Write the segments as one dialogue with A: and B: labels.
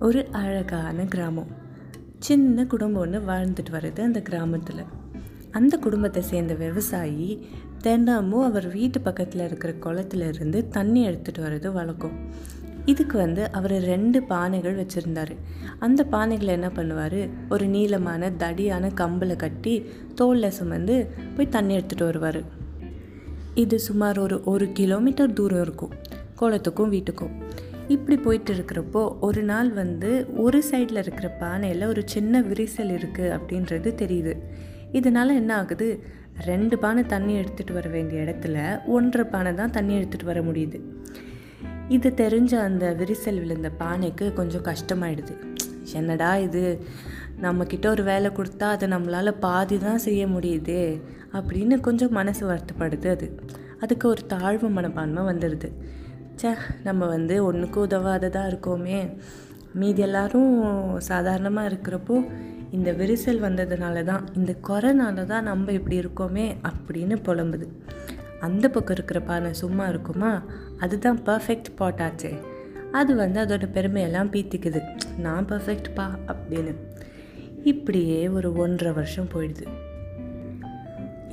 A: ஒரு அழகான கிராமம். சின்ன குடும்பம் ஒன்று வாழ்ந்துட்டு வருது அந்த கிராமத்தில். அந்த குடும்பத்தை சேர்ந்த விவசாயி தினமும் அவர் வீட்டு பக்கத்தில் இருக்கிற குளத்துல இருந்து தண்ணி எடுத்துகிட்டு வர்றது வழக்கம். இதுக்கு வந்து அவர் ரெண்டு பானைகள் வச்சுருந்தாரு. அந்த பானைகளை என்ன பண்ணுவார்? ஒரு நீளமான தடியான கம்பில் கட்டி தோளில் சுமந்து போய் தண்ணி எடுத்துகிட்டு வருவார். இது சுமார் ஒரு ஒரு கிலோமீட்டர் தூரம் இருக்கும். குளத்துக்கும் வீட்டுக்கும். இப்படி போயிட்டு இருக்கிறப்போ ஒரு நாள் வந்து ஒரு சைடில் இருக்கிற பானையில் ஒரு சின்ன விரிசல் இருக்குது அப்படின்றது தெரியுது. இதனால் என்ன ஆகுது? ரெண்டு பானை தண்ணி எடுத்துகிட்டு வர வேண்டிய இடத்துல ஒன்றரை பானை தான் தண்ணி எடுத்துகிட்டு வர முடியுது. இது தெரிஞ்ச அந்த விரிசல் விழுந்த பானைக்கு கொஞ்சம் கஷ்டமாயிடுது. என்னடா இது? நம்மக்கிட்ட ஒரு வேலை கொடுத்தா அதை நம்மளால் பாதி தான் செய்ய முடியுதே அப்படின்னு கொஞ்சம் மனசு வருத்தப்படுது அது. அதுக்கு ஒரு தாழ்வு மனப்பான்மை வந்துடுது. ச்சே நம்ம வந்து ஒன்றுக்கும் உதவாததாக இருக்கோமே. மீதி எல்லாரும் சாதாரணமாக இருக்கிறப்போ இந்த விரிசல் வந்ததுனால தான் இந்த குறைனால தான் நம்ம இப்படி இருக்கோமே அப்படின்னு புலம்புது. அந்த பக்கம் இருக்கிற பானை சும்மா இருக்குமா? அதுதான் பர்ஃபெக்ட் பாட் ஆச்சே. அது வந்து அதோட பெருமையெல்லாம் பீத்திக்குது. நான் பர்ஃபெக்ட் பா அப்படின்னு. இப்படியே ஒரு ஒன்றரை வருஷம் போயிடுது.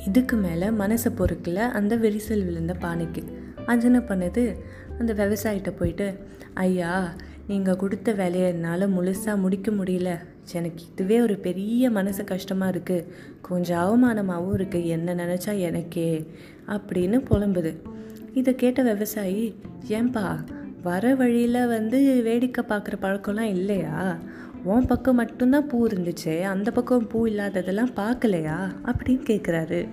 A: இதுக்கு மேலே மனசை பொறுக்கல அந்த விரிசல் விழுந்த பானைக்கு. அது என்ன பண்ணுது அந்த விவசாயிட்ட போயிட்டு ஐயா நீங்கள் கொடுத்த வேலையை என்னால் முழுசாக முடிக்க முடியல. எனக்கு இதுவே ஒரு பெரிய மனசு கஷ்டமாக இருக்குது கொஞ்சம் அவமானமாகவும் இருக்குது என்ன நினச்சா எனக்கே அப்படின்னு புலம்புது. இதை கேட்ட விவசாயி ஏன்பா வர வழியில் வந்து வேடிக்கை பார்க்குற பழக்கம்லாம் இல்லையா? உன் பக்கம் மட்டும்தான் பூ இருந்துச்சு. அந்த பக்கம் பூ இல்லாததெல்லாம் பார்க்கலையா? அப்படின்னு கேட்குறாரு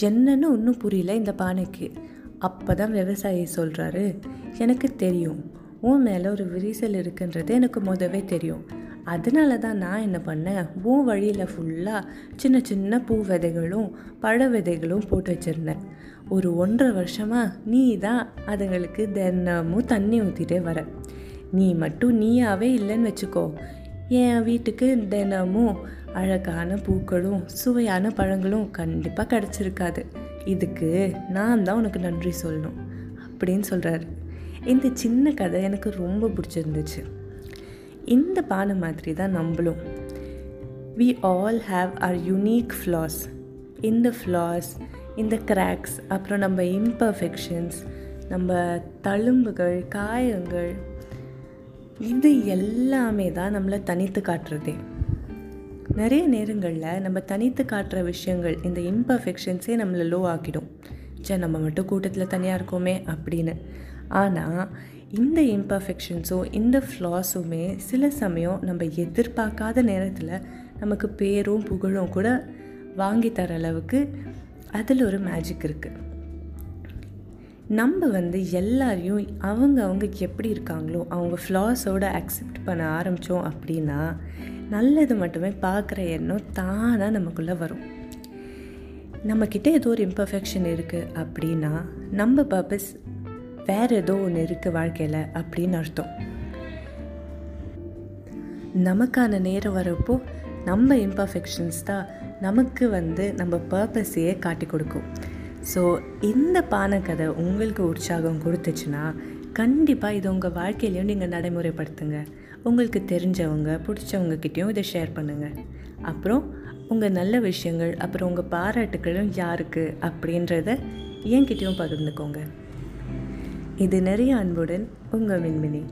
A: என்னன்னு ஒன்றும் புரியல இந்த பானைக்கு. அப்போ தான் விவசாயி சொல்கிறாரு எனக்கு தெரியும். உன் மேலே ஒரு விரிசல் இருக்குன்றது எனக்கு முதவே தெரியும். அதனால தான் நான் என்ன பண்ணேன்? உன் வழியில் ஃபுல்லாக சின்ன சின்ன பூ விதைகளும் பழ விதைகளும் போட்டு வச்சுருந்தேன். ஒரு ஒன்றரை வருஷமாக நீ தான் அதுங்களுக்கு தினமும் தண்ணி ஊற்றிட்டே வர. நீ மட்டும் நீயாவே இல்லைன்னு வச்சுக்கோ. என் வீட்டுக்கு தினமும் அழகான பூக்களும் சுவையான பழங்களும் கண்டிப்பாக கிடச்சிருக்காது. இதுக்கு நான் தான் உனக்கு நன்றி சொல்லணும் அப்படின்னு சொல்கிறாரு இந்த சின்ன கதை எனக்கு ரொம்ப பிடிச்சிருந்துச்சு. இந்த பானை மாதிரி தான் நம்மளும். We all have our unique flaws இந்த ஃப்ளாஸ் இந்த கிராக்ஸ் அப்புறம் நம்ம இம்பர்ஃபெக்ஷன்ஸ் நம்ம தழும்புகள் காயங்கள் இது எல்லாமே தான் நம்மளை தனித்து காட்டுறதே. நிறைய நேரங்களில் நம்ம தனித்து காட்டுற விஷயங்கள் இந்த இம்பர்ஃபெக்ஷன்ஸே நம்மளை லோ ஆக்கிடும். சே நம்ம மட்டும் கூட்டத்தில் தனியாக இருக்கோமே அப்படின்னு. ஆனால் இந்த இம்பர்ஃபெக்ஷன்ஸும் இந்த ஃப்ளாஸுமே சில சமயம் நம்ம எதிர்பார்க்காத நேரத்தில் நமக்கு பேரும் புகழும் கூட வாங்கி தர அளவுக்கு அதில் ஒரு மேஜிக் இருக்குது நம்ம வந்து எல்லாரையும் அவங்க அவங்க எப்படி இருக்காங்களோ அவங்க ஃப்ளாஸோடு அக்செப்ட் பண்ண ஆரம்பித்தோம் அப்படின்னா நல்லது மட்டுமே பார்க்குற எண்ணம் தானாக நமக்குள்ளே வரும். நம்மக்கிட்ட ஏதோ ஒரு இம்பர்ஃபெக்ஷன் இருக்குது அப்படின்னா நம்ம பர்பஸ் வேறு ஏதோ ஒன்று இருக்குது வாழ்க்கையில் அப்படின்னு அர்த்தம். நமக்கான நேரம் வரப்போ நம்ம இம்பர்ஃபெக்ஷன்ஸ் தான் நமக்கு வந்து நம்ம பர்பஸையே காட்டி கொடுக்கும். ஸோ இந்த பானை கதை உங்களுக்கு உற்சாகம் கொடுத்துச்சுன்னா கண்டிப்பாக இது உங்கள் வாழ்க்கையிலையும் நீங்கள் நடைமுறைப்படுத்துங்க. உங்களுக்கு தெரிஞ்சவங்க பிடிச்சவங்கக்கிட்டேயும் இதை ஷேர் பண்ணுங்கள் அப்புறம் உங்கள் நல்ல விஷயங்கள் அப்புறம் உங்கள் பாராட்டுகளும் யாருக்கு அப்படின்றத என்கிட்டயும் பகிர்ந்துக்கோங்க. இது நிறைய அன்புடன் உங்கள் மின்மினி